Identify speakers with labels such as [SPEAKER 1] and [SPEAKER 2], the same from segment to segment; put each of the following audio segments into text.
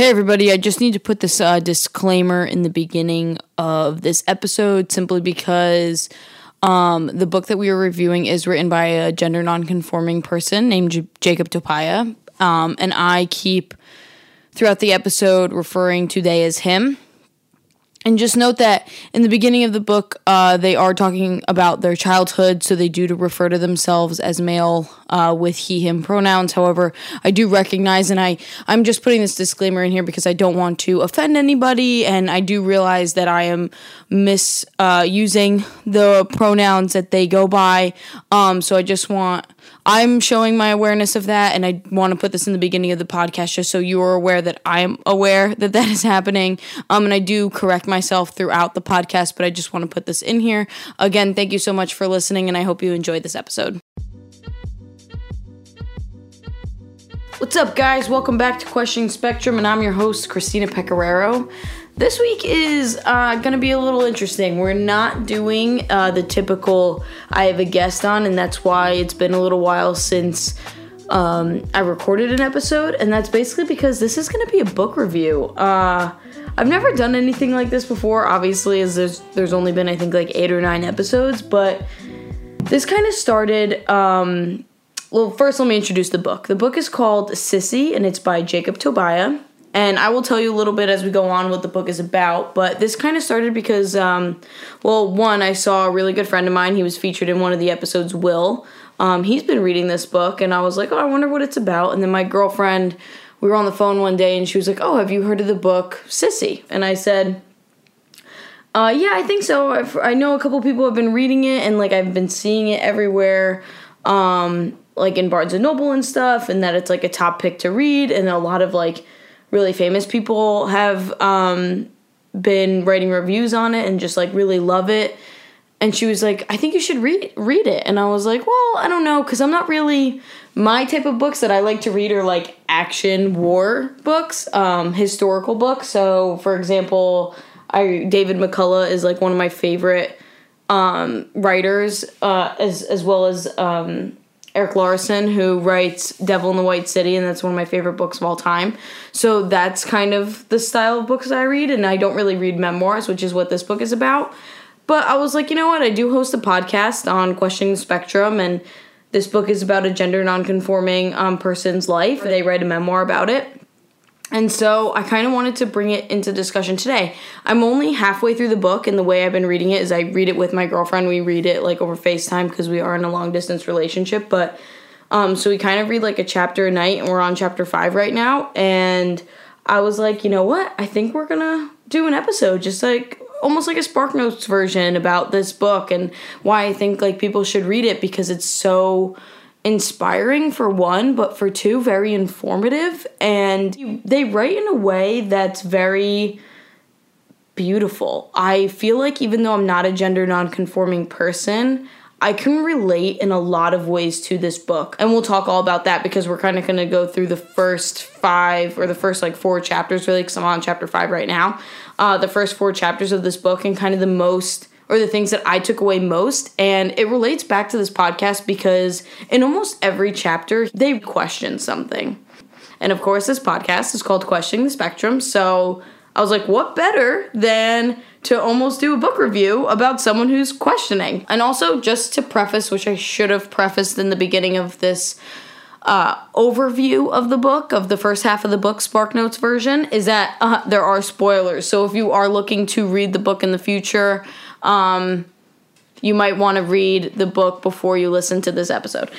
[SPEAKER 1] Hey, everybody, I just need to put this uh, disclaimer in the beginning of this episode simply because um, the book that we are reviewing is written by a gender nonconforming person named J- Jacob Tobia. Um, and I keep throughout the episode referring to they as him. And just note that in the beginning of the book, uh, they are talking about their childhood, so they do to refer to themselves as male uh, with he him pronouns. However, I do recognize, and I I'm just putting this disclaimer in here because I don't want to offend anybody, and I do realize that I am misusing uh, the pronouns that they go by. Um, so I just want I'm showing my awareness of that, and I want to put this in the beginning of the podcast just so you are aware that I am aware that that is happening. Um, and I do correct myself throughout the podcast, but I just want to put this in here. Again, thank you so much for listening, and I hope you enjoyed this episode. What's up, guys? Welcome back to Questioning Spectrum, and I'm your host, Christina Pecoraro. This week is uh, going to be a little interesting. We're not doing uh, the typical I have a guest on, and that's why it's been a little while since um, I recorded an episode, and that's basically because this is going to be a book review. Uh, I've never done anything like this before, obviously, as there's, there's only been, I think, like eight or nine episodes, but this kind of started. Um, well, first, let me introduce the book. The book is called Sissy, and it's by Jacob Tobia. And I will tell you a little bit as we go on what the book is about. But this kind of started because, um, well, one, I saw a really good friend of mine. He was featured in one of the episodes, Will. Um, he's been reading this book, and I was like, oh, I wonder what it's about. And then my girlfriend, we were on the phone one day, and she was like, oh, have you heard of the book Sissy? And I said, uh, yeah, I think so. I've, i know a couple people have been reading it, and like I've been seeing it everywhere. Um, like in Barnes and Noble and stuff, and that it's like a top pick to read, and a lot of like really famous people have um, been writing reviews on it and just like really love it. And she was like, "I think you should read read it." And I was like, "Well, I don't know, because I'm not really my type of books that I like to read are like action war books, um, historical books. So, for example, I David McCullough is like one of my favorite um, writers, uh, as as well as um, Erik Larson, who writes Devil in the White City, and that's one of my favorite books of all time. So that's kind of the style of books I read, and I don't really read memoirs, which is what this book is about. But I was like, you know what? I do host a podcast on Questioning the Spectrum, and this book is about a gender nonconforming um, person's life. They write a memoir about it. And so I kind of wanted to bring it into discussion today. I'm only halfway through the book, and the way I've been reading it is I read it with my girlfriend. We read it like over FaceTime because we are in a long distance relationship. But um, so we kind of read like a chapter a night, and we're on chapter five right now. And I was like, you know what? I think we're gonna do an episode, just like almost like a Spark Notes version about this book and why I think like people should read it because it's so inspiring for one, but for two, very informative. And they write in a way that's very beautiful. I feel like even though I'm not a gender nonconforming person, I can relate in a lot of ways to this book. And we'll talk all about that because we're kind of going to go through the first five or the first like four chapters, really, because I'm on chapter five right now. Uh, the first four chapters of this book and kind of the most or the things that I took away most. And it relates back to this podcast because in almost every chapter, they question something. And of course, this podcast is called Questioning the Spectrum. So I was like, what better than to almost do a book review about someone who's questioning? And also, just to preface, which I should have prefaced in the beginning of this uh, overview of the book, of the first half of the book, Spark Notes version, is that uh, there are spoilers. So if you are looking to read the book in the future, um, you might want to read the book before you listen to this episode.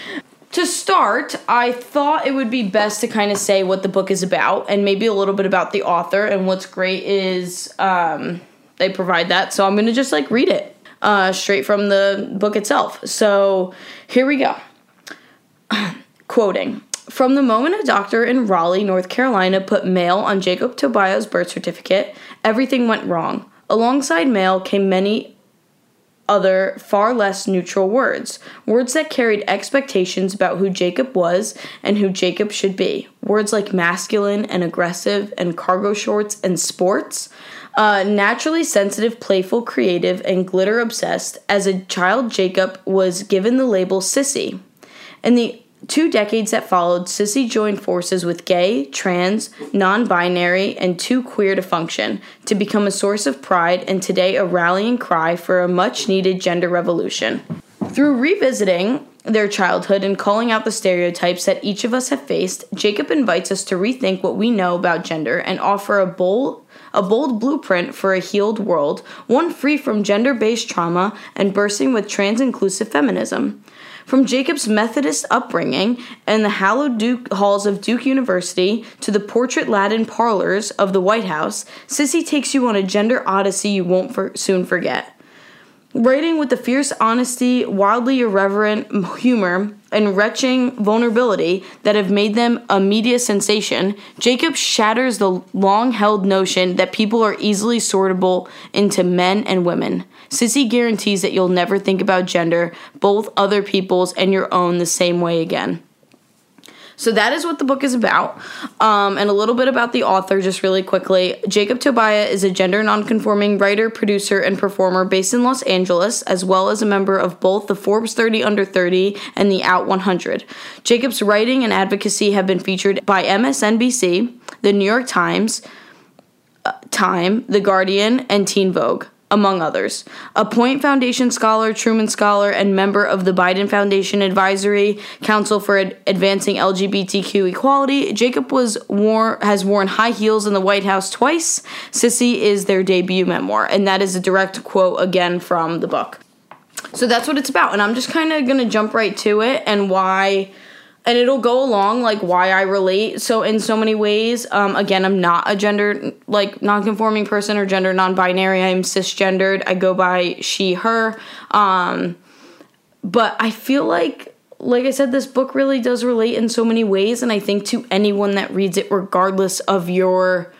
[SPEAKER 1] To start, I thought it would be best to kind of say what the book is about and maybe a little bit about the author. And what's great is um, they provide that. So I'm going to just like read it uh, straight from the book itself. So here we go. Quoting From the moment a doctor in Raleigh, North Carolina put male on Jacob Tobia's birth certificate, everything went wrong. Alongside male came many other far less neutral words, words that carried expectations about who Jacob was and who Jacob should be. Words like masculine and aggressive and cargo shorts and sports. Uh, naturally sensitive, playful, creative, and glitter obsessed, as a child, Jacob was given the label sissy. And the two decades that followed, Sissy joined forces with gay, trans, non binary, and too queer to function to become a source of pride and today a rallying cry for a much needed gender revolution. Through revisiting their childhood and calling out the stereotypes that each of us have faced, Jacob invites us to rethink what we know about gender and offer a bold a bold blueprint for a healed world, one free from gender based trauma and bursting with trans inclusive feminism. From Jacob's Methodist upbringing and the hallowed Duke halls of Duke University to the portrait Latin parlors of the White House, Sissy takes you on a gender odyssey you won't for- soon forget. Writing with the fierce honesty, wildly irreverent humor, and retching vulnerability that have made them a media sensation, Jacob shatters the long held notion that people are easily sortable into men and women. Sissy guarantees that you'll never think about gender, both other people's and your own, the same way again. So that is what the book is about. Um, and a little bit about the author, just really quickly. Jacob Tobia is a gender nonconforming writer, producer, and performer based in Los Angeles, as well as a member of both the Forbes 30 Under 30 and the Out 100. Jacob's writing and advocacy have been featured by MSNBC, the New York Times, uh, Time, The Guardian, and Teen Vogue among others. A Point Foundation scholar, Truman Scholar, and member of the Biden Foundation Advisory Council for Ad- Advancing LGBTQ Equality, Jacob was wore, has worn high heels in the White House twice. Sissy is their debut memoir, and that is a direct quote again from the book. So that's what it's about, and I'm just kind of gonna jump right to it and why and it'll go along like why I relate. So in so many ways, um, again, I'm not a gender like non-conforming person or gender non-binary. I'm cisgendered. I go by she, her. Um, but I feel like, like I said, this book really does relate in so many ways, and I think to anyone that reads it, regardless of your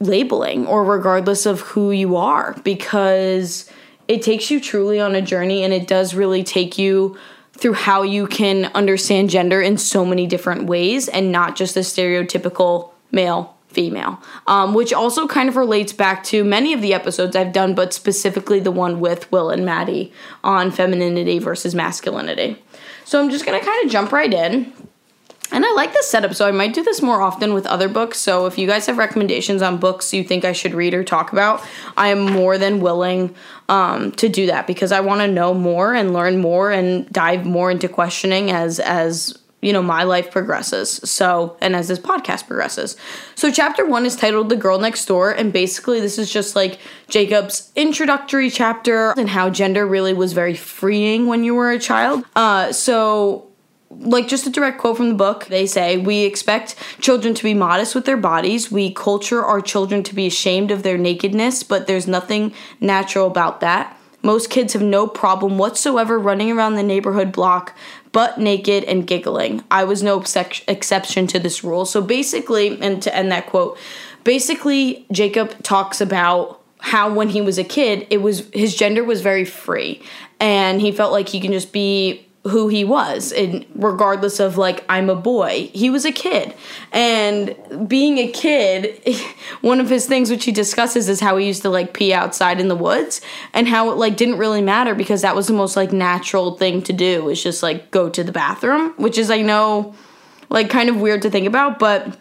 [SPEAKER 1] labeling or regardless of who you are, because it takes you truly on a journey, and it does really take you through how you can understand gender in so many different ways and not just the stereotypical male female, um, which also kind of relates back to many of the episodes I've done, but specifically the one with Will and Maddie on femininity versus masculinity. So I'm just gonna kind of jump right in. And I like this setup, so I might do this more often with other books. So if you guys have recommendations on books you think I should read or talk about, I am more than willing um, to do that because I want to know more and learn more and dive more into questioning as as you know my life progresses. So and as this podcast progresses. So chapter one is titled the girl next door and basically this is just like jacob's introductory chapter and how gender really was very freeing when you were a child. Uh, so like just a direct quote from the book they say we expect children to be modest with their bodies. We culture our children to be ashamed of their nakedness but there's nothing natural about that. Most kids have no problem whatsoever running around the neighborhood block butt naked and giggling. I was no exception to this rule. So basically and to end that quote basically jacob talks about how when he was a kid it was his gender was very free and he felt like he can just be who he was and regardless of like I'm a boy he was a kid. And being a kid one of his things which he discusses is how he used to like pee outside in the woods and how it like didn't really matter because that was the most like natural thing to do is just like go to the bathroom which is I know like kind of weird to think about but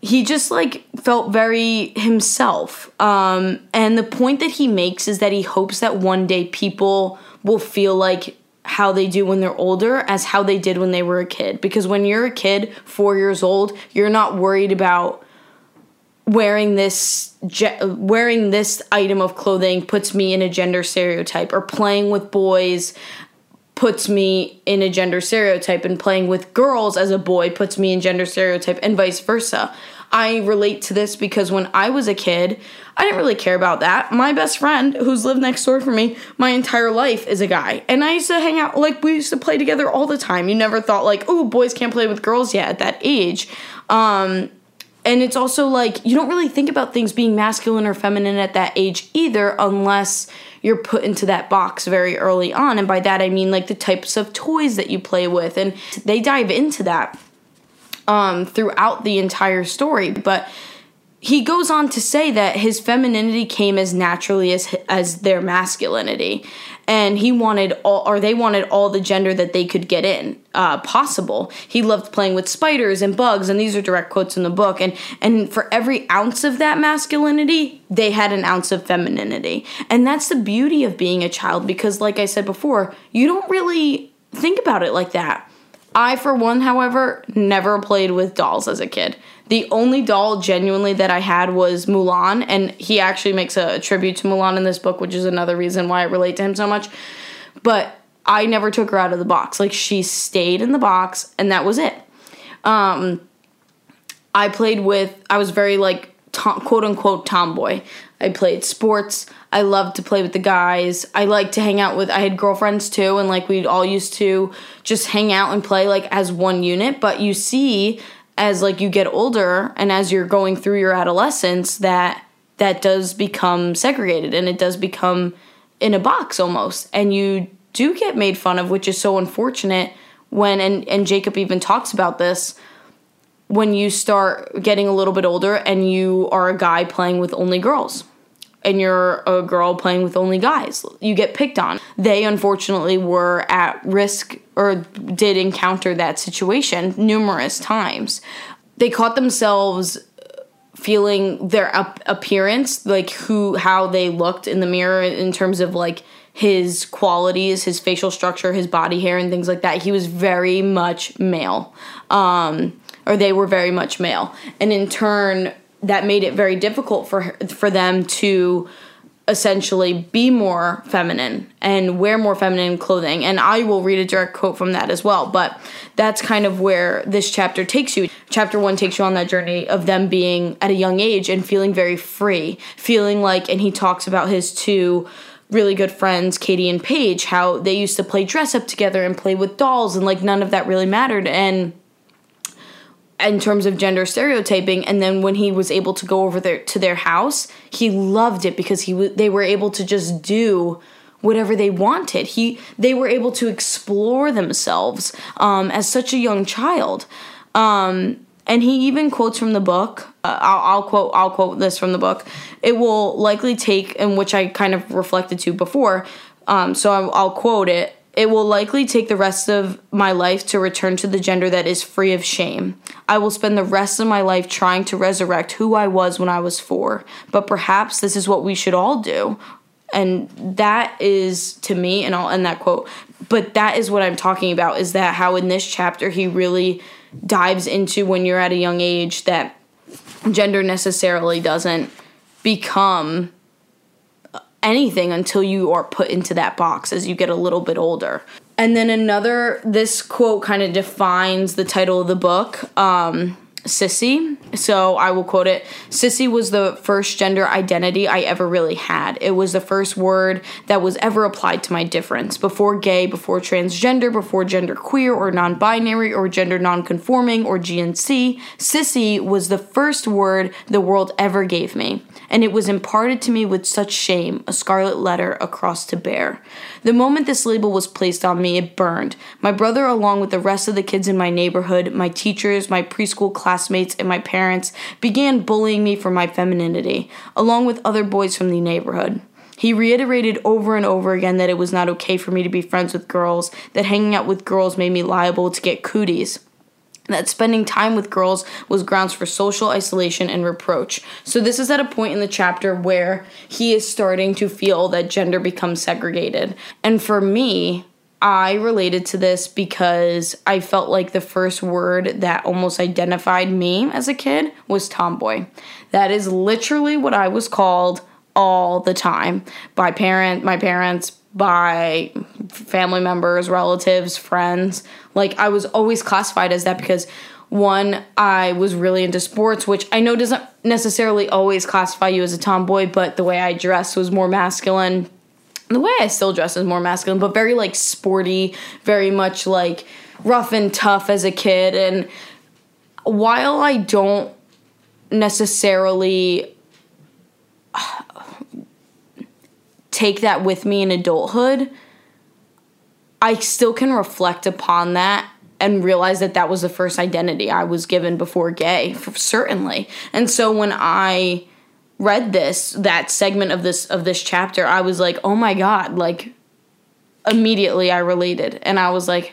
[SPEAKER 1] he just like felt very himself. Um and the point that he makes is that he hopes that one day people will feel like how they do when they're older as how they did when they were a kid. Because when you're a kid, four years old, you're not worried about wearing this wearing this item of clothing puts me in a gender stereotype or playing with boys puts me in a gender stereotype and playing with girls as a boy puts me in gender stereotype and vice versa. I relate to this because when I was a kid, I didn't really care about that. My best friend, who's lived next door for me my entire life, is a guy. And I used to hang out, like, we used to play together all the time. You never thought, like, oh, boys can't play with girls yet at that age. Um, and it's also like, you don't really think about things being masculine or feminine at that age either, unless you're put into that box very early on. And by that, I mean, like, the types of toys that you play with. And they dive into that um, throughout the entire story. But he goes on to say that his femininity came as naturally as as their masculinity and he wanted all or they wanted all the gender that they could get in uh, possible he loved playing with spiders and bugs and these are direct quotes in the book and and for every ounce of that masculinity they had an ounce of femininity and that's the beauty of being a child because like i said before you don't really think about it like that i for one however never played with dolls as a kid the only doll genuinely that I had was Mulan, and he actually makes a tribute to Mulan in this book, which is another reason why I relate to him so much. But I never took her out of the box. Like she stayed in the box, and that was it. Um, I played with. I was very like tom, quote unquote tomboy. I played sports. I loved to play with the guys. I liked to hang out with. I had girlfriends too, and like we all used to just hang out and play like as one unit. But you see as like you get older and as you're going through your adolescence that that does become segregated and it does become in a box almost and you do get made fun of which is so unfortunate when and and Jacob even talks about this when you start getting a little bit older and you are a guy playing with only girls and you're a girl playing with only guys. You get picked on. They unfortunately were at risk or did encounter that situation numerous times. They caught themselves feeling their appearance, like who how they looked in the mirror in terms of like his qualities, his facial structure, his body hair and things like that. He was very much male. Um or they were very much male. And in turn that made it very difficult for for them to essentially be more feminine and wear more feminine clothing. And I will read a direct quote from that as well but that's kind of where this chapter takes you. Chapter 1 takes you on that journey of them being at a young age and feeling very free feeling like and he talks about his two really good friends Katie and Paige how they used to play dress up together and play with dolls and like none of that really mattered. And in terms of gender stereotyping and then when he was able to go over there to their house he loved it because he w- they were able to just do whatever they wanted. He they were able to explore themselves um, as such a young child. Um, and he even quotes from the book uh, I'll, I'll quote i'll quote this from the book. It will likely take and which i kind of reflected to before um, so I'll, I'll quote it it will likely take the rest of my life to return to the gender that is free of shame. I will spend the rest of my life trying to resurrect who I was when I was four. But perhaps this is what we should all do. And that is to me, and I'll end that quote. But that is what I'm talking about is that how in this chapter he really dives into when you're at a young age that gender necessarily doesn't become anything until you are put into that box as you get a little bit older. And then another, this quote kind of defines the title of the book. Um, sissy. So I will quote it Sissy was the first gender identity I ever really had. It was the first word that was ever applied to my difference. Before gay, before transgender, before gender queer or non binary or gender non conforming or GNC, Sissy was the first word the world ever gave me. And it was imparted to me with such shame, a scarlet letter across to bear. The moment this label was placed on me, it burned. My brother, along with the rest of the kids in my neighborhood, my teachers, my preschool classmates, and my parents began bullying me for my femininity, along with other boys from the neighborhood. He reiterated over and over again that it was not okay for me to be friends with girls, that hanging out with girls made me liable to get cooties that spending time with girls was grounds for social isolation and reproach. So, this is at a point in the chapter where he is starting to feel that gender becomes segregated. And for me, I related to this because I felt like the first word that almost identified me as a kid was tomboy. That is literally what I was called all the time by parent my parents by family members, relatives, friends. Like I was always classified as that because one, I was really into sports, which I know doesn't necessarily always classify you as a tomboy, but the way I dressed was more masculine the way I still dress is more masculine, but very like sporty, very much like rough and tough as a kid. And while I don't necessarily take that with me in adulthood, I still can reflect upon that and realize that that was the first identity I was given before gay, certainly. And so when I read this, that segment of this of this chapter, I was like, "Oh my god!" Like immediately, I related, and I was like,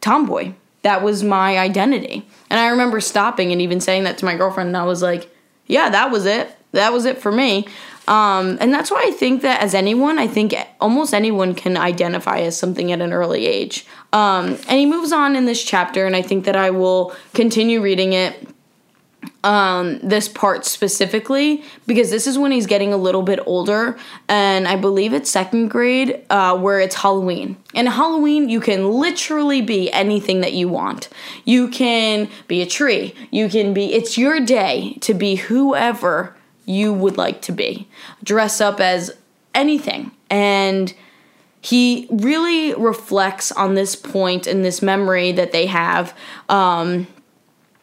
[SPEAKER 1] "Tomboy." That was my identity. And I remember stopping and even saying that to my girlfriend, and I was like, "Yeah, that was it. That was it for me." Um, and that's why I think that as anyone, I think almost anyone can identify as something at an early age. Um, and he moves on in this chapter, and I think that I will continue reading it. Um, this part specifically because this is when he's getting a little bit older, and I believe it's second grade uh, where it's Halloween. And Halloween, you can literally be anything that you want. You can be a tree. You can be. It's your day to be whoever you would like to be. Dress up as anything. And he really reflects on this point and this memory that they have. Um,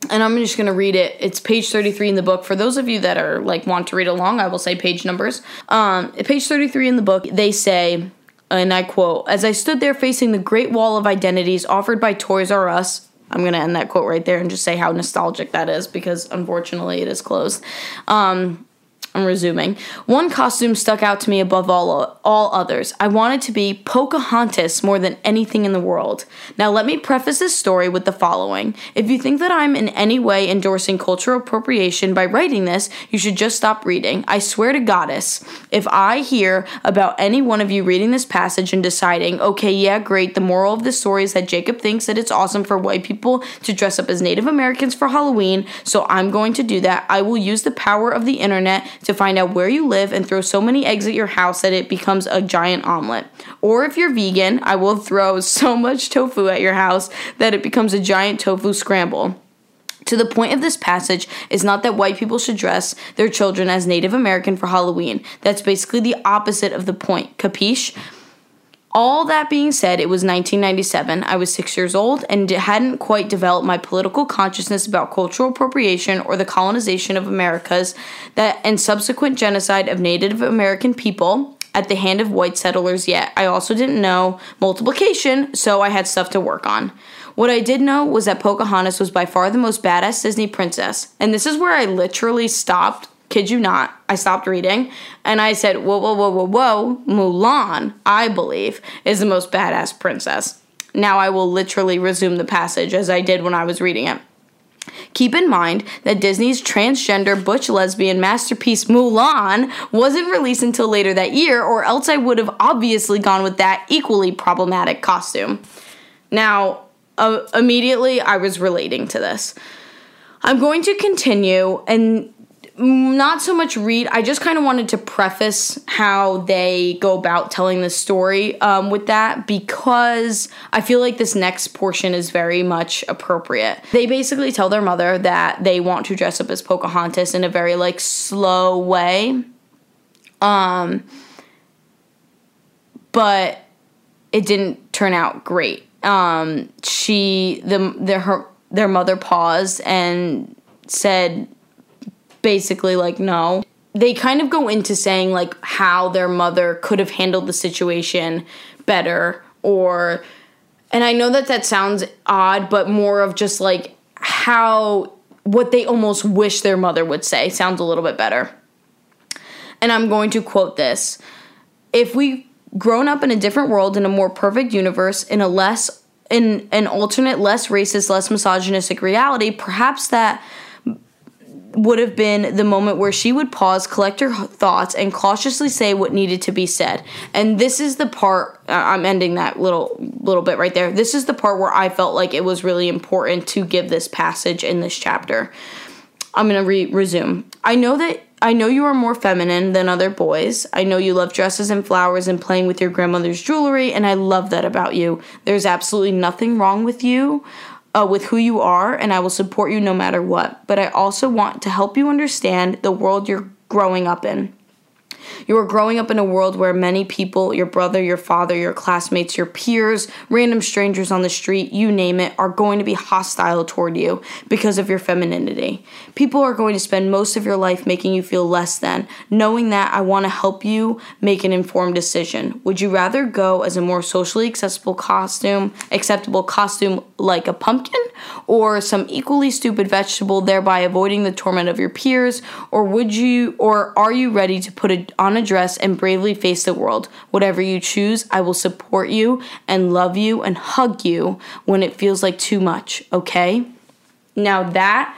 [SPEAKER 1] and I'm just going to read it. It's page 33 in the book. For those of you that are like want to read along, I will say page numbers. Um, page 33 in the book, they say, and I quote, As I stood there facing the great wall of identities offered by Toys R Us, I'm going to end that quote right there and just say how nostalgic that is because unfortunately it is closed. Um, I'm resuming. One costume stuck out to me above all, all others. I wanted to be Pocahontas more than anything in the world. Now, let me preface this story with the following. If you think that I'm in any way endorsing cultural appropriation by writing this, you should just stop reading. I swear to Goddess, if I hear about any one of you reading this passage and deciding, okay, yeah, great, the moral of the story is that Jacob thinks that it's awesome for white people to dress up as Native Americans for Halloween, so I'm going to do that, I will use the power of the internet to find out where you live and throw so many eggs at your house that it becomes a giant omelet. Or if you're vegan, I will throw so much tofu at your house that it becomes a giant tofu scramble. To the point of this passage is not that white people should dress their children as Native American for Halloween. That's basically the opposite of the point. Capiche? All that being said, it was 1997. I was six years old and hadn't quite developed my political consciousness about cultural appropriation or the colonization of Americas that and subsequent genocide of Native American people at the hand of white settlers yet. I also didn't know multiplication, so I had stuff to work on. What I did know was that Pocahontas was by far the most badass Disney princess. And this is where I literally stopped kid you not, I stopped reading and I said, whoa, whoa, whoa, whoa, whoa, Mulan, I believe, is the most badass princess. Now I will literally resume the passage as I did when I was reading it. Keep in mind that Disney's transgender butch lesbian masterpiece Mulan wasn't released until later that year, or else I would have obviously gone with that equally problematic costume. Now, uh, immediately I was relating to this. I'm going to continue and not so much read. I just kind of wanted to preface how they go about telling the story um, with that because I feel like this next portion is very much appropriate. They basically tell their mother that they want to dress up as Pocahontas in a very like slow way. Um, but it didn't turn out great. Um, she the their her their mother paused and said basically like no they kind of go into saying like how their mother could have handled the situation better or and I know that that sounds odd but more of just like how what they almost wish their mother would say sounds a little bit better. And I'm going to quote this. If we grown up in a different world in a more perfect universe in a less in an alternate less racist less misogynistic reality perhaps that would have been the moment where she would pause, collect her thoughts, and cautiously say what needed to be said. And this is the part I'm ending that little little bit right there. This is the part where I felt like it was really important to give this passage in this chapter. I'm gonna re- resume. I know that I know you are more feminine than other boys. I know you love dresses and flowers and playing with your grandmother's jewelry, and I love that about you. There's absolutely nothing wrong with you uh, with who you are, and I will support you no matter what. But I also want to help you understand the world you're growing up in. You are growing up in a world where many people, your brother, your father, your classmates, your peers, random strangers on the street, you name it, are going to be hostile toward you because of your femininity. People are going to spend most of your life making you feel less than. Knowing that, I want to help you make an informed decision. Would you rather go as a more socially accessible costume, acceptable costume like a pumpkin, or some equally stupid vegetable, thereby avoiding the torment of your peers, or would you or are you ready to put it on a dress and bravely face the world? Whatever you choose, I will support you and love you and hug you when it feels like too much, okay? Now that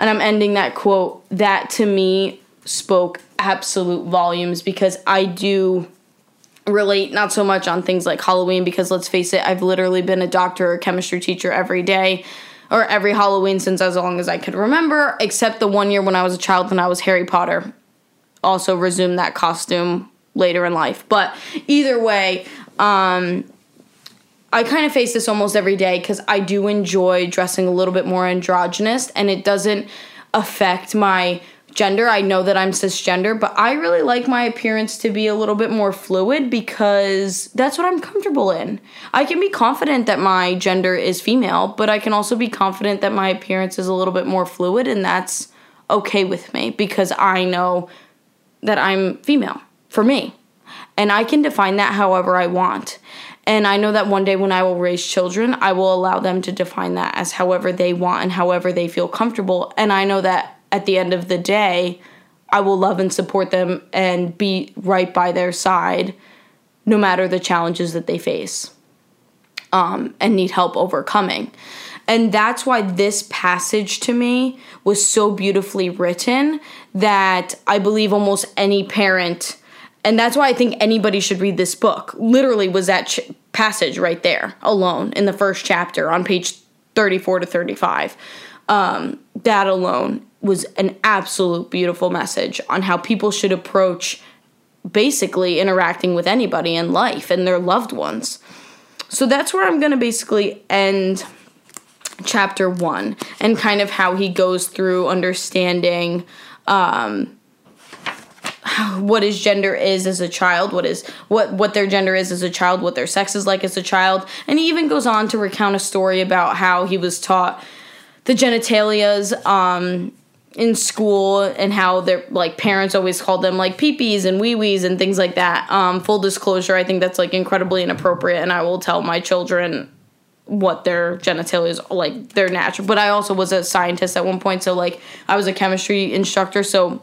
[SPEAKER 1] and I'm ending that quote, that to me spoke absolute volumes because I do relate not so much on things like Halloween because let's face it, I've literally been a doctor or chemistry teacher every day or every Halloween since as long as I could remember, except the one year when I was a child and I was Harry Potter. Also resume that costume later in life. But either way, um, I kind of face this almost every day because I do enjoy dressing a little bit more androgynous and it doesn't affect my gender. I know that I'm cisgender, but I really like my appearance to be a little bit more fluid because that's what I'm comfortable in. I can be confident that my gender is female, but I can also be confident that my appearance is a little bit more fluid, and that's okay with me because I know that I'm female for me. And I can define that however I want. And I know that one day when I will raise children, I will allow them to define that as however they want and however they feel comfortable. And I know that at the end of the day, I will love and support them and be right by their side no matter the challenges that they face um, and need help overcoming. And that's why this passage to me was so beautifully written that I believe almost any parent, and that's why I think anybody should read this book, literally was that ch- passage right there alone in the first chapter on page 34 to 35. Um, that alone was an absolute beautiful message on how people should approach basically interacting with anybody in life and their loved ones. So that's where I'm going to basically end chapter one and kind of how he goes through understanding um, what his gender is as a child, what is what what their gender is as a child, what their sex is like as a child, and he even goes on to recount a story about how he was taught the genitalias um, in school and how their like parents always called them like peepees and wee wees and things like that. Um, full disclosure, I think that's like incredibly inappropriate, and I will tell my children what their genitalia is like their natural. But I also was a scientist at one point, so like I was a chemistry instructor, so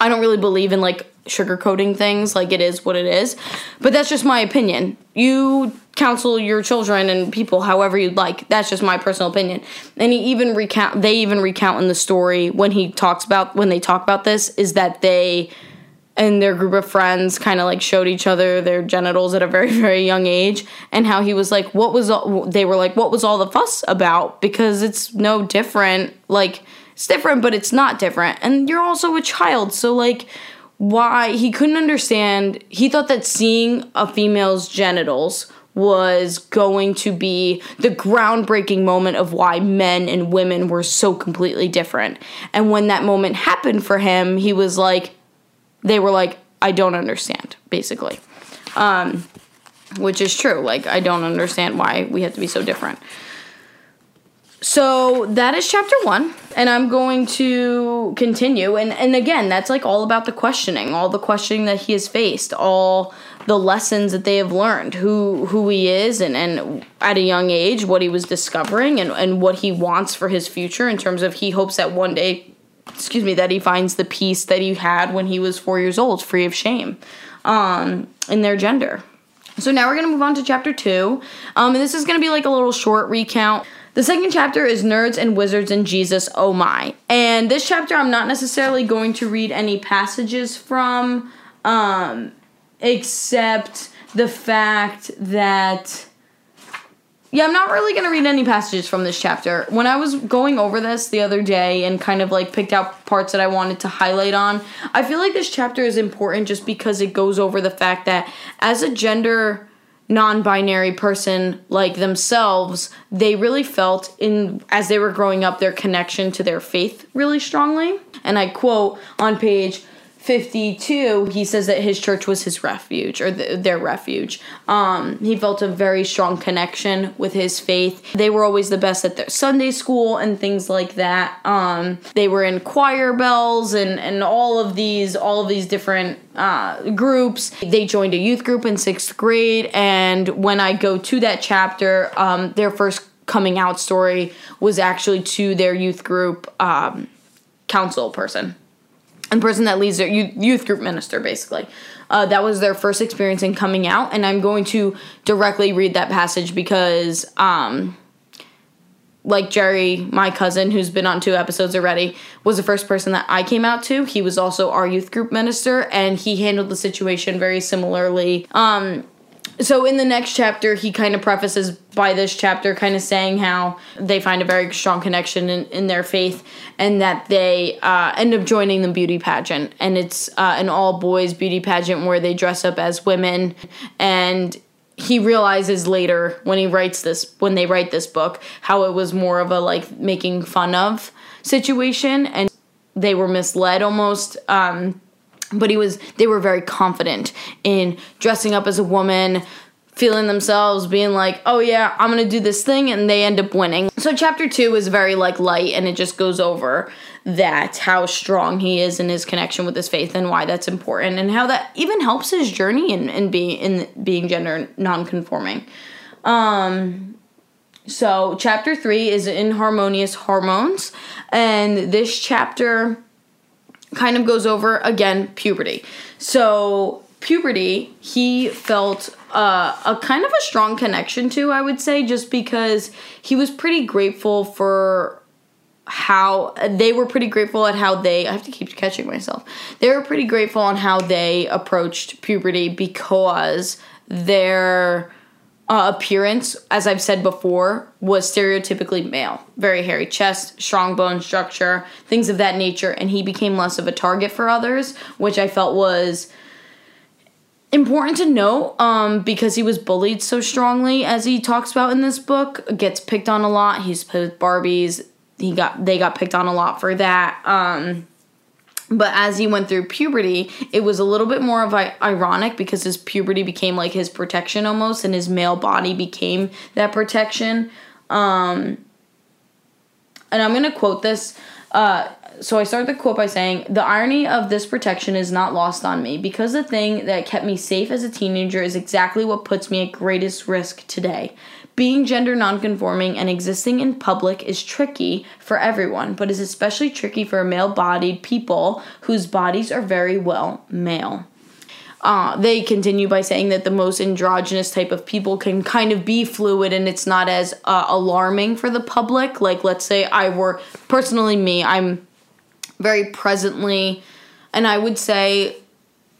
[SPEAKER 1] I don't really believe in like sugarcoating things. Like it is what it is. But that's just my opinion. You counsel your children and people however you'd like. That's just my personal opinion. And he even recount they even recount in the story when he talks about when they talk about this is that they and their group of friends kind of like showed each other their genitals at a very very young age and how he was like what was all they were like what was all the fuss about because it's no different like it's different but it's not different and you're also a child so like why he couldn't understand he thought that seeing a female's genitals was going to be the groundbreaking moment of why men and women were so completely different. And when that moment happened for him, he was like, they were like, I don't understand, basically. Um, which is true. Like, I don't understand why we have to be so different. So that is chapter one, and I'm going to continue. And, and again, that's like all about the questioning, all the questioning that he has faced, all the lessons that they have learned, who who he is, and and at a young age, what he was discovering, and and what he wants for his future in terms of he hopes that one day, excuse me, that he finds the peace that he had when he was four years old, free of shame, um, in their gender. So now we're gonna move on to chapter two, um, and this is gonna be like a little short recount. The second chapter is Nerds and Wizards and Jesus, oh my. And this chapter, I'm not necessarily going to read any passages from. Um, except the fact that yeah, I'm not really going to read any passages from this chapter. When I was going over this the other day and kind of like picked out parts that I wanted to highlight on, I feel like this chapter is important just because it goes over the fact that as a gender non-binary person like themselves, they really felt in as they were growing up their connection to their faith really strongly. And I quote on page 52 he says that his church was his refuge or th- their refuge. Um, he felt a very strong connection with his faith. They were always the best at their sunday school and things like that. Um, they were in choir bells and, and all of these all of these different uh, groups. They joined a youth group in sixth grade and when i go to that chapter um, their first coming out story was actually to their youth group um, council person and person that leads their youth group minister basically. Uh, that was their first experience in coming out and i'm going to directly read that passage because um, like jerry my cousin who's been on two episodes already was the first person that i came out to. He was also our youth group minister and he handled the situation very similarly. Um, so in the next chapter he kind of prefaces by this chapter kind of saying how they find a very strong connection in, in their faith and that they uh, end up joining the beauty pageant. And it's uh, an all boys beauty pageant where they dress up as women. And he realizes later when he writes this when they write this book how it was more of a like making fun of situation. And they were misled almost um, but he was they were very confident in dressing up as a woman feeling themselves being like oh yeah i'm gonna do this thing and they end up winning. So chapter two is very like light and it just goes over that how strong he is in his connection with his faith and why that's important and how that even helps his journey in, in being in being gender non-conforming. Um so chapter three is inharmonious hormones and this chapter kind of goes over again puberty. So puberty, he felt uh, a kind of a strong connection to, I would say, just because he was pretty grateful for how they were pretty grateful at how they I have to keep catching myself. They were pretty grateful on how they approached puberty because their uh, appearance, as I've said before, was stereotypically male. Very hairy chest, strong bone structure, things of that nature, and he became less of a target for others, which I felt was important to note um, because he was bullied so strongly, as he talks about in this book. Gets picked on a lot. He's played with Barbies. He got they got picked on a lot for that. Um, but as he went through puberty it was a little bit more of ironic because his puberty became like his protection almost and his male body became that protection um, and i'm to quote this uh, so I start the quote by saying, The irony of this protection is not lost on me because the thing that kept me safe as a teenager is exactly what puts me at greatest risk today. Being gender nonconforming and existing in public is tricky for everyone, but is especially tricky for male bodied people whose bodies are very well male. Uh, they continue by saying that the most androgynous type of people can kind of be fluid and it's not as uh, alarming for the public. Like, let's say I were, personally, me, I'm very presently, and I would say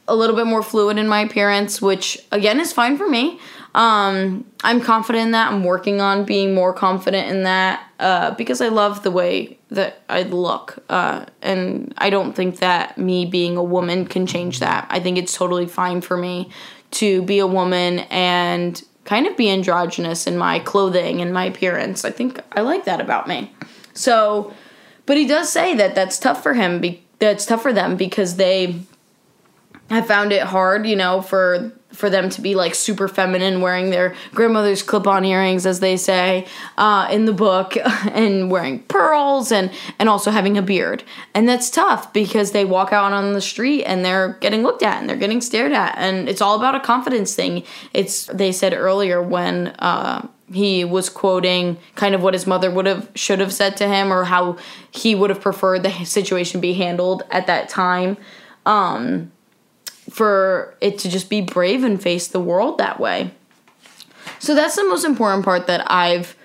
[SPEAKER 1] a little bit more fluid in my appearance, which again is fine for me. Um, I'm confident in that. I'm working on being more confident in that uh, because I love the way that I look. Uh, and I don't think that me being a woman can change that. I think it's totally fine for me to be a woman and kind of be androgynous in my clothing and my appearance. I think I like that about me. So, but he does say that that's tough for him. Be- that's tough for them because they have found it hard, you know, for for them to be like super feminine, wearing their grandmother's clip-on earrings, as they say uh, in the book, and wearing pearls, and and also having a beard, and that's tough because they walk out on the street and they're getting looked at and they're getting stared at, and it's all about a confidence thing. It's they said earlier when. Uh, he was quoting kind of what his mother would have should have said to him or how he would have preferred the situation be handled at that time um, for it to just be brave and face the world that way. So that's the most important part that I've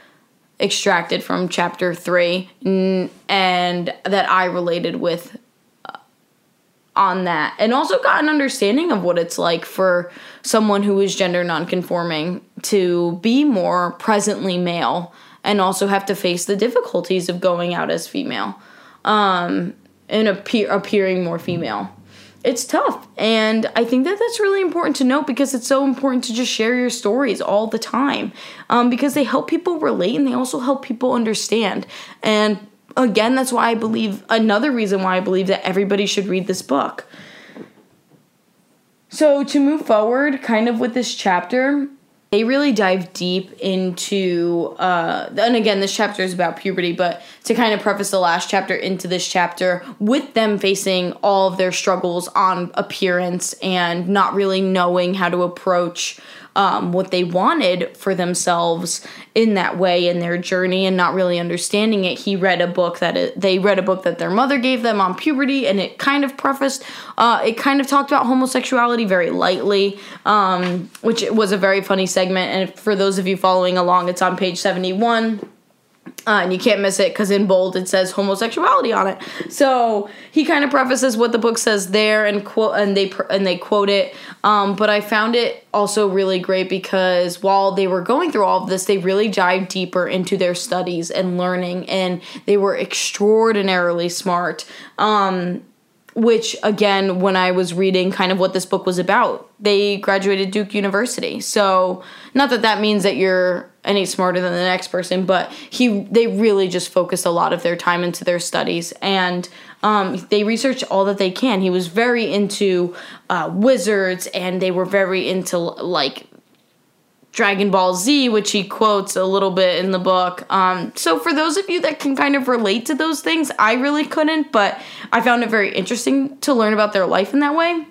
[SPEAKER 1] extracted from chapter 3 and that I related with uh, on that and also got an understanding of what it's like for someone who is gender nonconforming to be more presently male and also have to face the difficulties of going out as female um, and appear, appearing more female it's tough. And I think that that's really important to note because it's so important to just share your stories all the time um, because they help people relate and they also help people understand. And again, that's why I believe another reason why I believe that everybody should read this book. So, to move forward, kind of with this chapter, they really dive deep into uh, and again this chapter is about puberty but to kind of preface the last chapter into this chapter with them facing all of their struggles on appearance and not really knowing how to approach um, what they wanted for themselves in that way in their journey and not really understanding it. He read a book that it, they read a book that their mother gave them on puberty, and it kind of prefaced, uh, it kind of talked about homosexuality very lightly, um, which was a very funny segment. And for those of you following along, it's on page 71 uh, and you can't miss it because in bold it says homosexuality on it. So he kind of prefaces what the book says there and quote and they and they quote it. Um, but I found it also really great because while they were going through all of this, they really dived deeper into their studies and learning, and they were extraordinarily smart. Um, which again when i was reading kind of what this book was about they graduated duke university. So not that that means that you're any smarter than the next person but he they really just focused a lot of their time into their studies. And um, they researched all that they can. He was very into uh, wizards and they were very into like Dragon Ball Z, which he quotes a little bit in the book. Um, so, for those of you that can kind of relate to those things, I really couldn't, but I found it very interesting to learn about their life in that way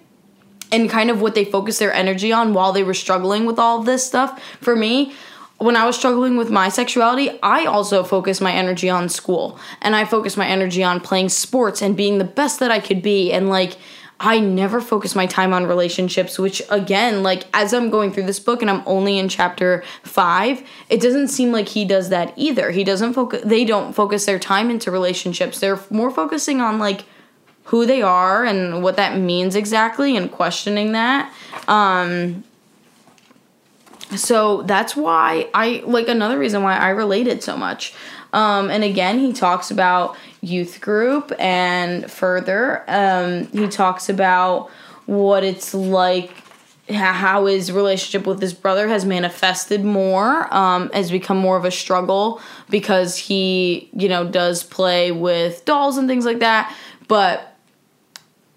[SPEAKER 1] and kind of what they focused their energy on while they were struggling with all of this stuff. For me, when I was struggling with my sexuality, I also focused my energy on school and I focused my energy on playing sports and being the best that I could be and like I never focus my time on relationships, which again, like as I'm going through this book and I'm only in chapter five, it doesn't seem like he does that either. He doesn't focus, they don't focus their time into relationships. They're more focusing on like who they are and what that means exactly and questioning that. Um, so that's why I like another reason why I related so much. Um, and again, he talks about youth group and further, um, he talks about what it's like how his relationship with his brother has manifested more um, has become more of a struggle because he you know does play with dolls and things like that. But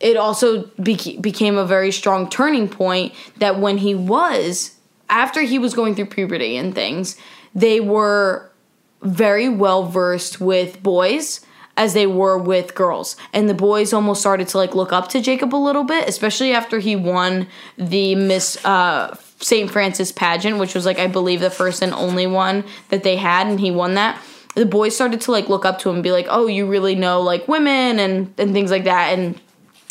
[SPEAKER 1] it also beca- became a very strong turning point that when he was after he was going through puberty and things they were very well versed with boys as they were with girls. And the boys almost started to like look up to Jacob a little bit, especially after he won the Miss uh, St. Francis pageant, which was like I believe the first and only one that they had and he won that. The boys started to like look up to him and be like, "Oh, you really know like women and and things like that." And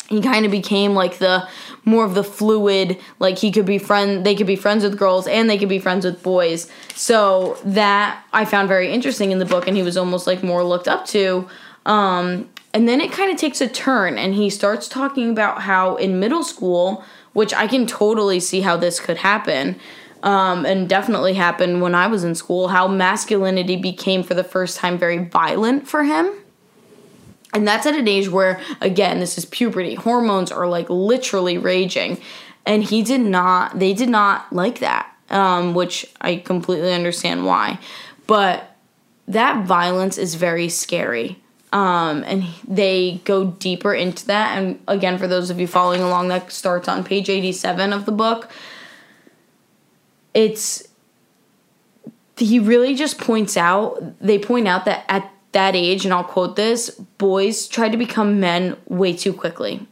[SPEAKER 1] he kind of became like the more of the fluid like he could be friend they could be friends with girls and they could be friends with boys. So that i found very interesting in the book and he was almost like more looked up to. Um, and then it kind of takes a turn and he starts talking about how in middle school which i can totally see how this could happen um, and definitely happened when i was in school how masculinity became for the first time very violent for him and that's at an age where, again, this is puberty. Hormones are like literally raging. And he did not, they did not like that, um, which I completely understand why. But that violence is very scary. Um, and they go deeper into that. And again, for those of you following along, that starts on page 87 of the book. It's, he really just points out, they point out that at that age, and I'll quote this boys try to become men way too quickly.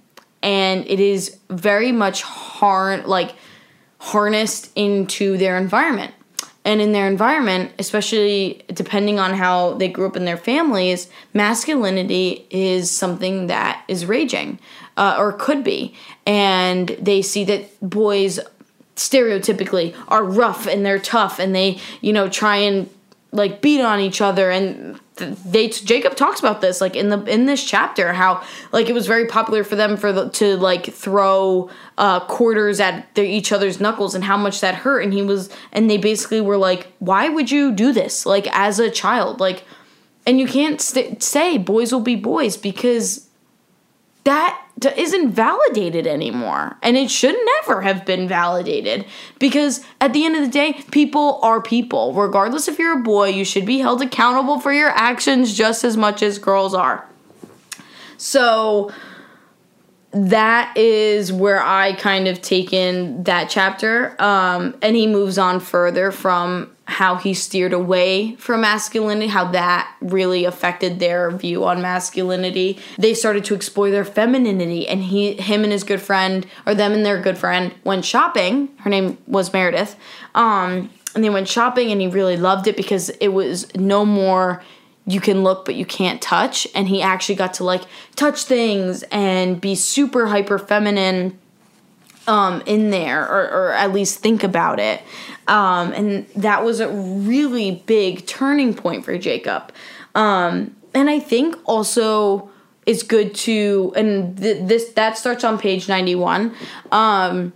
[SPEAKER 1] And it is very much hard, like harnessed into their environment. And in their environment, especially depending on how they grew up in their families, masculinity is something that is raging uh, or could be. And they see that boys stereotypically are rough and they're tough and they, you know, try and like beat on each other and they Jacob talks about this like in the in this chapter how like it was very popular for them for the, to like throw uh, quarters at their, each other's knuckles and how much that hurt. And he was and they basically were like why would you do this? Like as a child like and you can't st- say boys will be boys because that isn't validated anymore. And it should never have been validated because at the end of the day, people are people. Regardless if you're a boy, you should be held accountable for your actions just as much as girls are. So that is where I kind of taken that chapter. Um, and he moves on further from how he steered away from masculinity, how that really affected their view on masculinity. They started to explore their femininity, and he, him, and his good friend, or them and their good friend, went shopping. Her name was Meredith. Um, and they went shopping, and he really loved it because it was no more you can look but you can't touch and he actually got to like touch things and be super hyper feminine um, in there or, or at least think about it. Um, and that was a really big turning point for jacob. Um, and i think also it's good to and th- this that starts on page 91 um,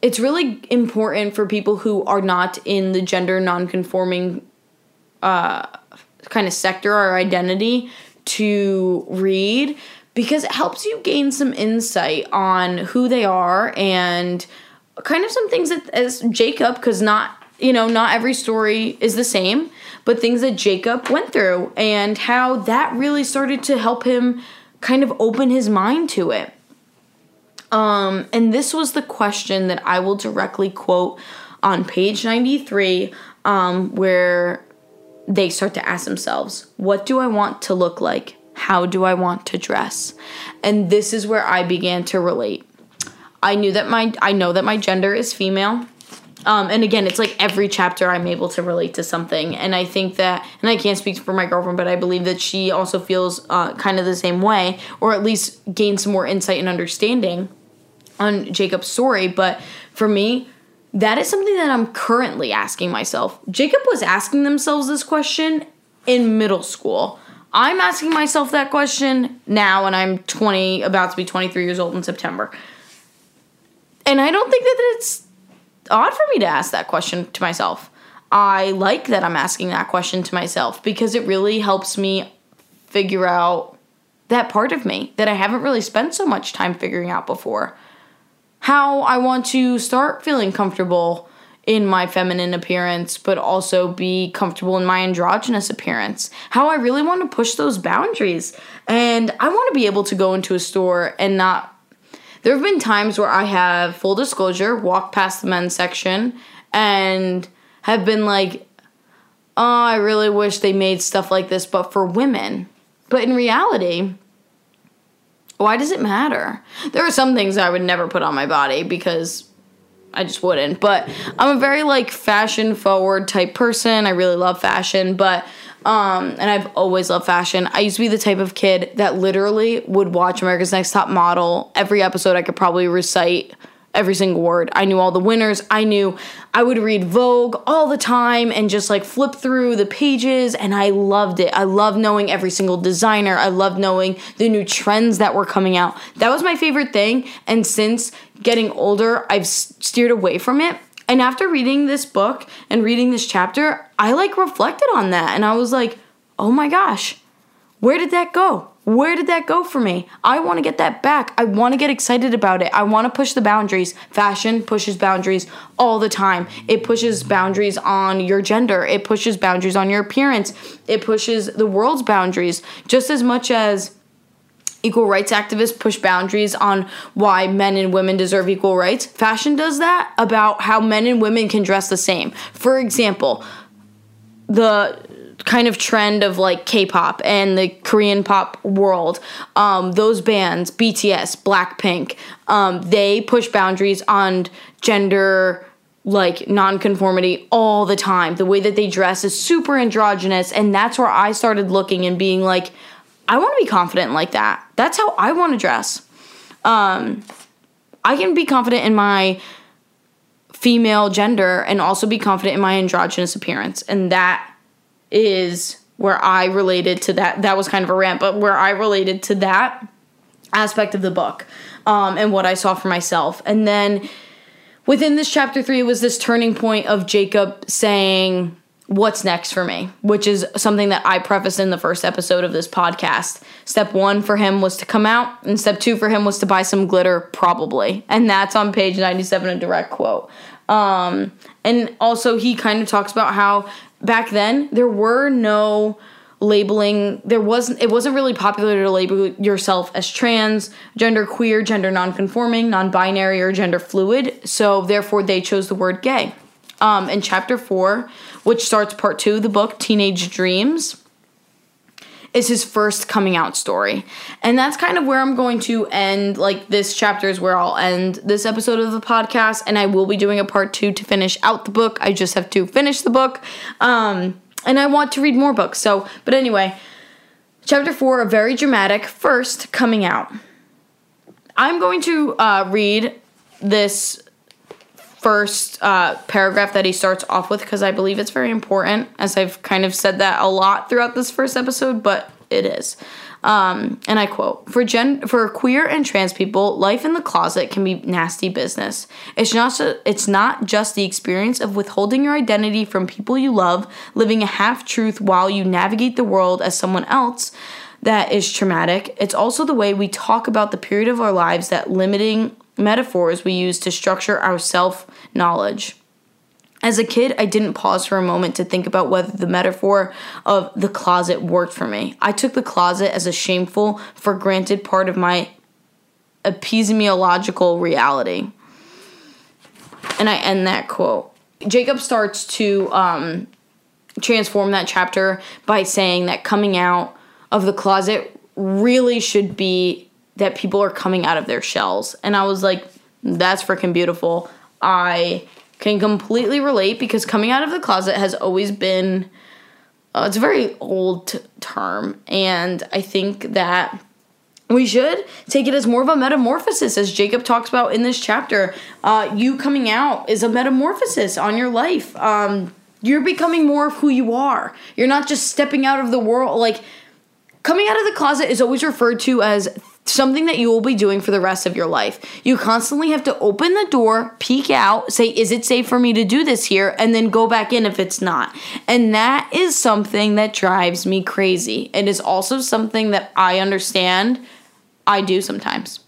[SPEAKER 1] it's really important for people who are not in the gender nonconforming uh, kind of sector or identity to read because it helps you gain some insight on who they are and kind of some things that as Jacob because not you know not every story is the same but things that Jacob went through and how that really started to help him kind of open his mind to it um and this was the question that I will directly quote on page 93 um where they start to ask themselves, what do I want to look like? How do I want to dress? And this is where I began to relate. I knew that my I know that my gender is female. Um, and again, it's like every chapter I'm able to relate to something. And I think that, and I can't speak for my girlfriend, but I believe that she also feels uh, kind of the same way, or at least gain some more insight and understanding on Jacob's story. But for me, that is something that I'm currently asking myself. Jacob was asking themselves this question in middle school. I'm asking myself that question now, and I'm 20, about to be 23 years old in September. And I don't think that it's odd for me to ask that question to myself. I like that I'm asking that question to myself because it really helps me figure out that part of me that I haven't really spent so much time figuring out before how I want to start feeling comfortable in my feminine appearance, but also be comfortable in my androgynous appearance. How I really want to push those boundaries. And I want to be able to go into a store and not. There have been times where I have, full disclosure, walked past the men's section and have been like, oh, I really wish they made stuff like this, but for women. But in reality, why does it matter? There are some things I would never put on my body because I just wouldn't. But I'm a very like fashion forward type person. I really love fashion, but um and I've always loved fashion. I used to be the type of kid that literally would watch America's Next Top Model. Every episode I could probably recite every single word. I knew all the winners. I knew I would read Vogue all the time and just like flip through the pages and I loved it. I loved knowing every single designer. I loved knowing the new trends that were coming out. That was my favorite thing and since getting older, I've steered away from it. And after reading this book and reading this chapter, I like reflected on that and I was like, "Oh my gosh. Where did that go? Where did that go for me? I want to get that back. I want to get excited about it. I want to push the boundaries. Fashion pushes boundaries all the time. It pushes boundaries on your gender, it pushes boundaries on your appearance, it pushes the world's boundaries just as much as equal rights activists push boundaries on why men and women deserve equal rights. Fashion does that about how men and women can dress the same. For example, the kind of trend of like K-pop and the Korean pop world. Um, those bands, BTS, Blackpink, um, they push boundaries on gender like nonconformity all the time. The way that they dress is super androgynous, and that's where I started looking and being like, I want to be confident like that. That's how I want to dress. Um, I can be confident in my female gender and also be confident in my androgynous appearance, and that is where I related to that. That was kind of a rant, but where I related to that aspect of the book um, and what I saw for myself. And then within this chapter three was this turning point of Jacob saying, What's next for me? Which is something that I prefaced in the first episode of this podcast. Step one for him was to come out, and step two for him was to buy some glitter, probably. And that's on page 97, a direct quote. Um, and also, he kind of talks about how back then there were no labeling. There wasn't it wasn't really popular to label yourself as trans gender queer gender non-conforming non-binary or gender fluid. So therefore they chose the word gay. Um, in chapter four which starts part two of the book teenage dreams is his first coming out story and that's kind of where i'm going to end like this chapter is where i'll end this episode of the podcast and i will be doing a part two to finish out the book i just have to finish the book um, and I want to read more books. So, but anyway, chapter four, a very dramatic first coming out. I'm going to uh, read this first uh, paragraph that he starts off with because I believe it's very important, as I've kind of said that a lot throughout this first episode, but it is. Um, and I quote: "For gen for queer and trans people, life in the closet can be nasty business. It's not it's not just the experience of withholding your identity from people you love, living a half truth while you navigate the world as someone else." That is traumatic. It's also the way we talk about the period of our lives that limiting metaphors we use to structure our self knowledge. As a kid, I didn't pause for a moment to think about whether the metaphor of the closet worked for me. I took the closet as a shameful, for granted part of my epistemological reality. And I end that quote. Jacob starts to um, transform that chapter by saying that coming out of the closet really should be that people are coming out of their shells. And I was like, that's freaking beautiful. I can completely relate because coming out of the closet has always been uh, it's a very old t- term. And i think that we should take it as more of a metamorphosis as jacob talks about in this chapter. Uh, you coming out is a metamorphosis on your life. Um, you're becoming more of who you are. You're not just stepping out of the world. Like coming out of the closet is always referred to as something that you will be doing for the rest of your life. You constantly have to open the door, peek out, say, Is it safe for me to do this here? And then go back in if it's not. And that is something that drives me crazy. It is also something that I understand I do sometimes.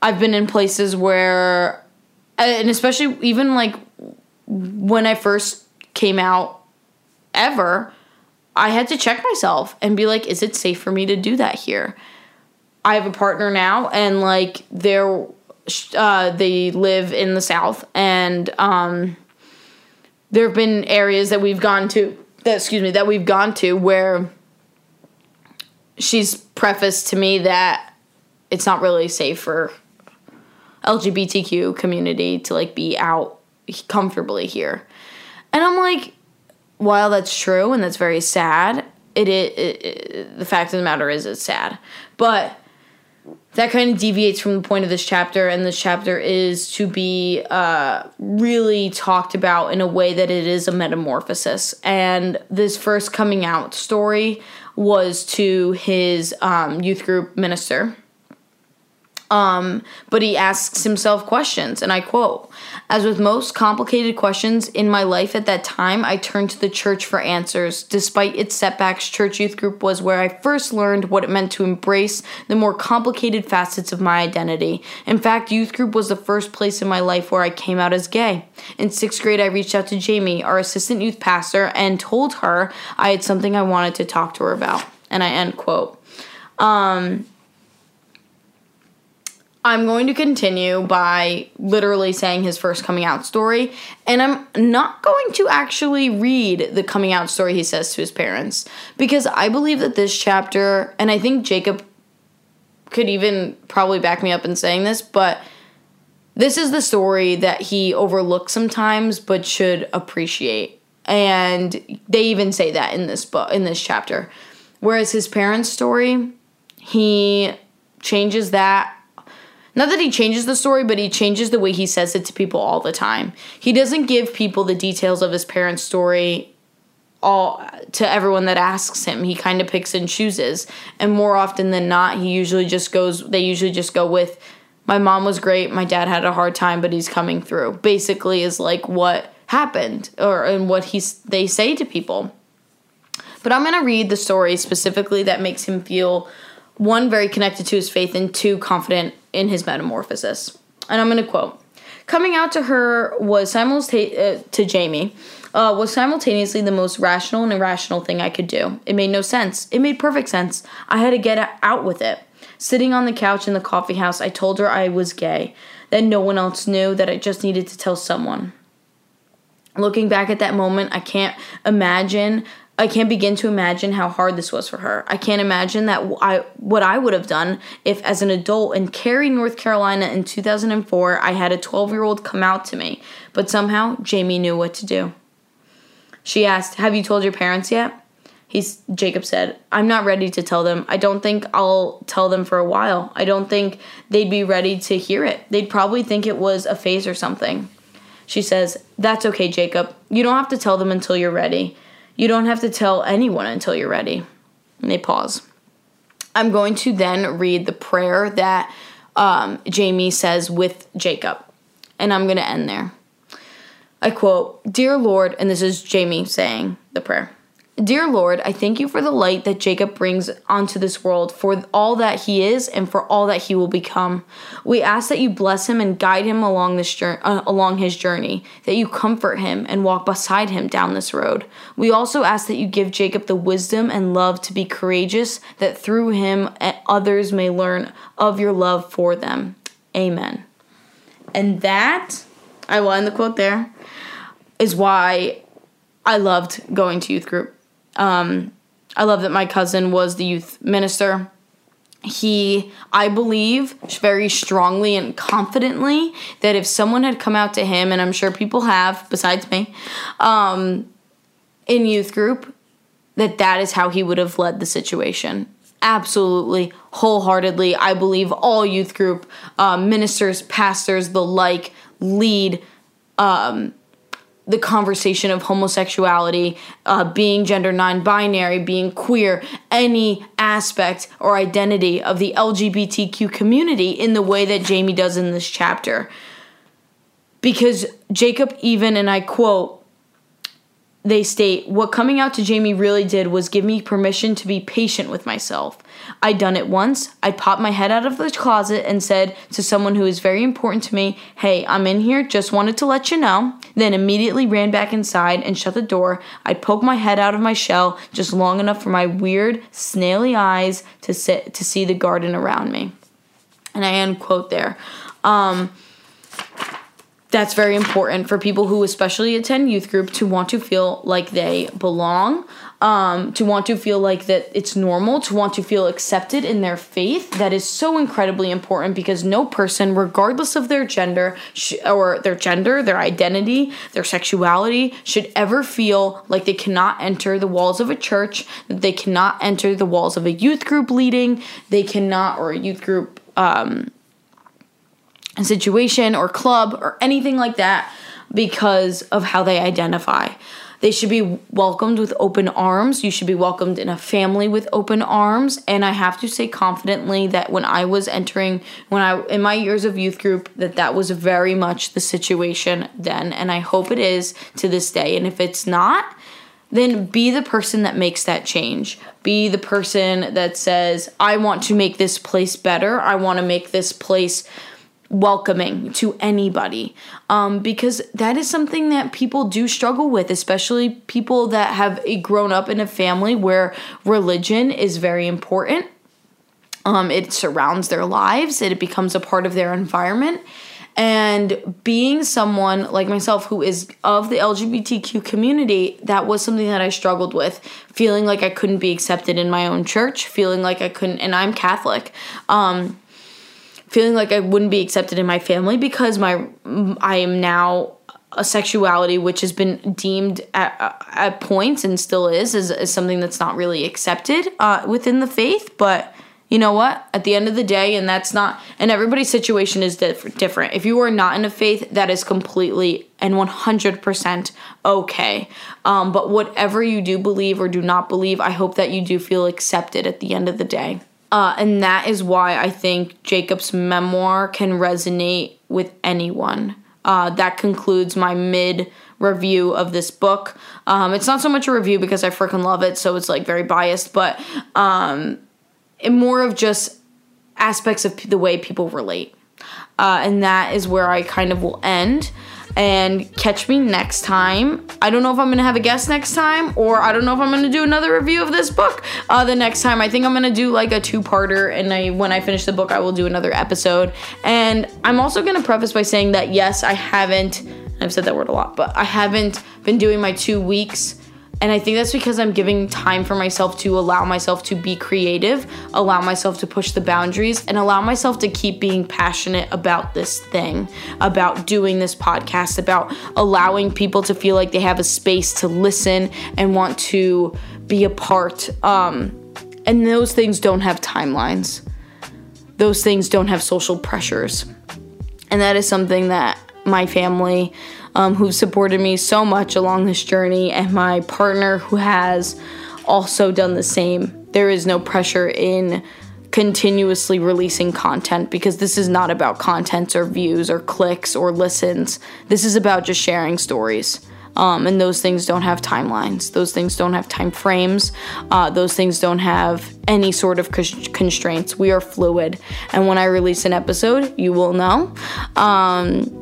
[SPEAKER 1] I've been in places where, and especially even like when I first came out ever, I had to check myself and be like, is it safe for me to do that here? I have a partner now, and like they're uh, they live in the south, and um, there have been areas that we've gone to that excuse me that we've gone to where she's prefaced to me that it's not really safe for LGBTQ community to like be out comfortably here, and I'm like, while that's true and that's very sad, it, it, it the fact of the matter is it's sad, but that kind of deviates from the point of this chapter, and this chapter is to be uh, really talked about in a way that it is a metamorphosis. And this first coming out story was to his um, youth group minister um, but he asks himself questions, and I quote As with most complicated questions in my life at that time, I turned to the church for answers. Despite its setbacks, church youth group was where I first learned what it meant to embrace the more complicated facets of my identity. In fact, youth group was the first place in my life where I came out as gay. In sixth grade, I reached out to Jamie, our assistant youth pastor, and told her I had something I wanted to talk to her about. And I end quote. Um, I'm going to continue by literally saying his first coming out story, and I'm not going to actually read the coming out story he says to his parents because I believe that this chapter, and I think Jacob could even probably back me up in saying this, but this is the story that he overlooks sometimes but should appreciate. And they even say that in this book in this chapter. Whereas his parents' story, he changes that not that he changes the story, but he changes the way he says it to people all the time. He doesn't give people the details of his parents' story all to everyone that asks him. He kind of picks and chooses. And more often than not, he usually just goes they usually just go with my mom was great, my dad had a hard time, but he's coming through. Basically is like what happened or and what he's they say to people. But I'm going to read the story specifically that makes him feel one very connected to his faith and two confident in his metamorphosis. And I'm going to quote Coming out to her was simultaneous uh, to Jamie. Uh, was simultaneously the most rational and irrational thing I could do. It made no sense. It made perfect sense. I had to get out with it. Sitting on the couch in the coffee house, I told her I was gay, that no one else knew, that I just needed to tell someone. Looking back at that moment, I can't imagine I can't begin to imagine how hard this was for her. I can't imagine that I what I would have done if as an adult in Cary, North Carolina in 2004, I had a 12-year-old come out to me, but somehow Jamie knew what to do. She asked, "Have you told your parents yet?" He's Jacob said, "I'm not ready to tell them. I don't think I'll tell them for a while. I don't think they'd be ready to hear it. They'd probably think it was a phase or something." She says, "That's okay, Jacob. You don't have to tell them until you're ready." You don't have to tell anyone until you're ready. And they pause. I'm going to then read the prayer that um, Jamie says with Jacob. And I'm going to end there. I quote, Dear Lord, and this is Jamie saying the prayer. Dear Lord, I thank you for the light that Jacob brings onto this world, for all that he is and for all that he will become. We ask that you bless him and guide him along this journey, uh, along his journey, that you comfort him and walk beside him down this road. We also ask that you give Jacob the wisdom and love to be courageous, that through him eh, others may learn of your love for them. Amen. And that, I will end the quote there, is why I loved going to youth group um, I love that my cousin was the youth minister. He, I believe very strongly and confidently that if someone had come out to him, and I'm sure people have besides me, um, in youth group, that that is how he would have led the situation. Absolutely, wholeheartedly. I believe all youth group uh, ministers, pastors, the like lead um, the conversation of homosexuality, uh, being gender non binary, being queer, any aspect or identity of the LGBTQ community in the way that Jamie does in this chapter. Because Jacob, even, and I quote, they state, What coming out to Jamie really did was give me permission to be patient with myself. I'd done it once. I popped my head out of the closet and said to someone who is very important to me, Hey, I'm in here, just wanted to let you know. Then immediately ran back inside and shut the door. I'd poke my head out of my shell just long enough for my weird, snaily eyes to sit to see the garden around me. And I end quote there. Um, that's very important for people who especially attend youth group to want to feel like they belong um, to want to feel like that it's normal to want to feel accepted in their faith. That is so incredibly important because no person regardless of their gender sh- or their gender their identity their sexuality should ever feel like they cannot enter the walls of a church that they cannot enter the walls of a youth group leading they cannot or a youth group um, situation or club or anything like that because of how they identify. They should be welcomed with open arms. You should be welcomed in a family with open arms. And I have to say confidently that when I was entering, when I, in my years of youth group, that that was very much the situation then. And I hope it is to this day. And if it's not, then be the person that makes that change. Be the person that says, I want to make this place better. I want to make this place welcoming to anybody um, because that is something that people do struggle with especially people that have grown up in a family where religion is very important um, it surrounds their lives it becomes a part of their environment and being someone like myself who is of the LGBTQ community, that was something that I struggled with. Feeling like I couldn't be accepted in my own church, feeling like I couldn't, and I'm Catholic. Um, feeling like I wouldn't be accepted in my family because my I am now a sexuality which has been deemed at, at points and still is, is, is something that's not really accepted uh, within the faith. But you know what? At the end of the day and that's not and everybody's situation is diff- different. If you are not in a faith that is completely and 100% okay. Um, but whatever you do believe or do not believe i hope that you do feel accepted at the end of the day uh, and that is why I think Jacob's memoir can resonate with anyone. Uh, that concludes my mid review of this book. Um, it's not so much a review because I freaking love it, so it's like very biased, but um, more of just aspects of the way people relate. Uh, and that is where I kind of will end. And catch me next time. I don't know if I'm gonna have a guest next time, or I don't know if I'm gonna do another review of this book uh, the next time. I think I'm gonna do like a two-parter, and I, when I finish the book, I will do another episode. And I'm also gonna preface by saying that yes, I haven't. I've said that word a lot, but I haven't been doing my two weeks and I think that's because I'm giving time for myself to allow myself to be creative, allow myself to push the boundaries, and allow myself to keep being passionate about this thing, about doing this podcast, about allowing people to feel like they have a space to listen and want to be a part. Um, and those things don't have timelines, those things don't have social pressures. And that is something that my family um, who've supported me so much along this journey, and my partner who has also done the same. There is no pressure in continuously releasing content because this is not about contents or views or clicks or listens. This is about just sharing stories. Um, and those things don't have timelines. Those things don't have time frames. Uh, those things don't have any sort of constraints. We are fluid. And when I release an episode, you will know. Um,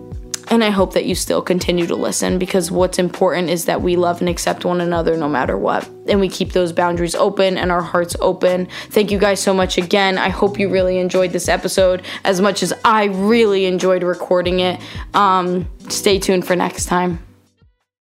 [SPEAKER 1] and I hope that you still continue to listen because what's important is that we love and accept one another no matter what. And we keep those boundaries open and our hearts open. Thank you guys so much again. I hope you really enjoyed this episode as much as I really enjoyed recording it. Um, stay tuned for next time.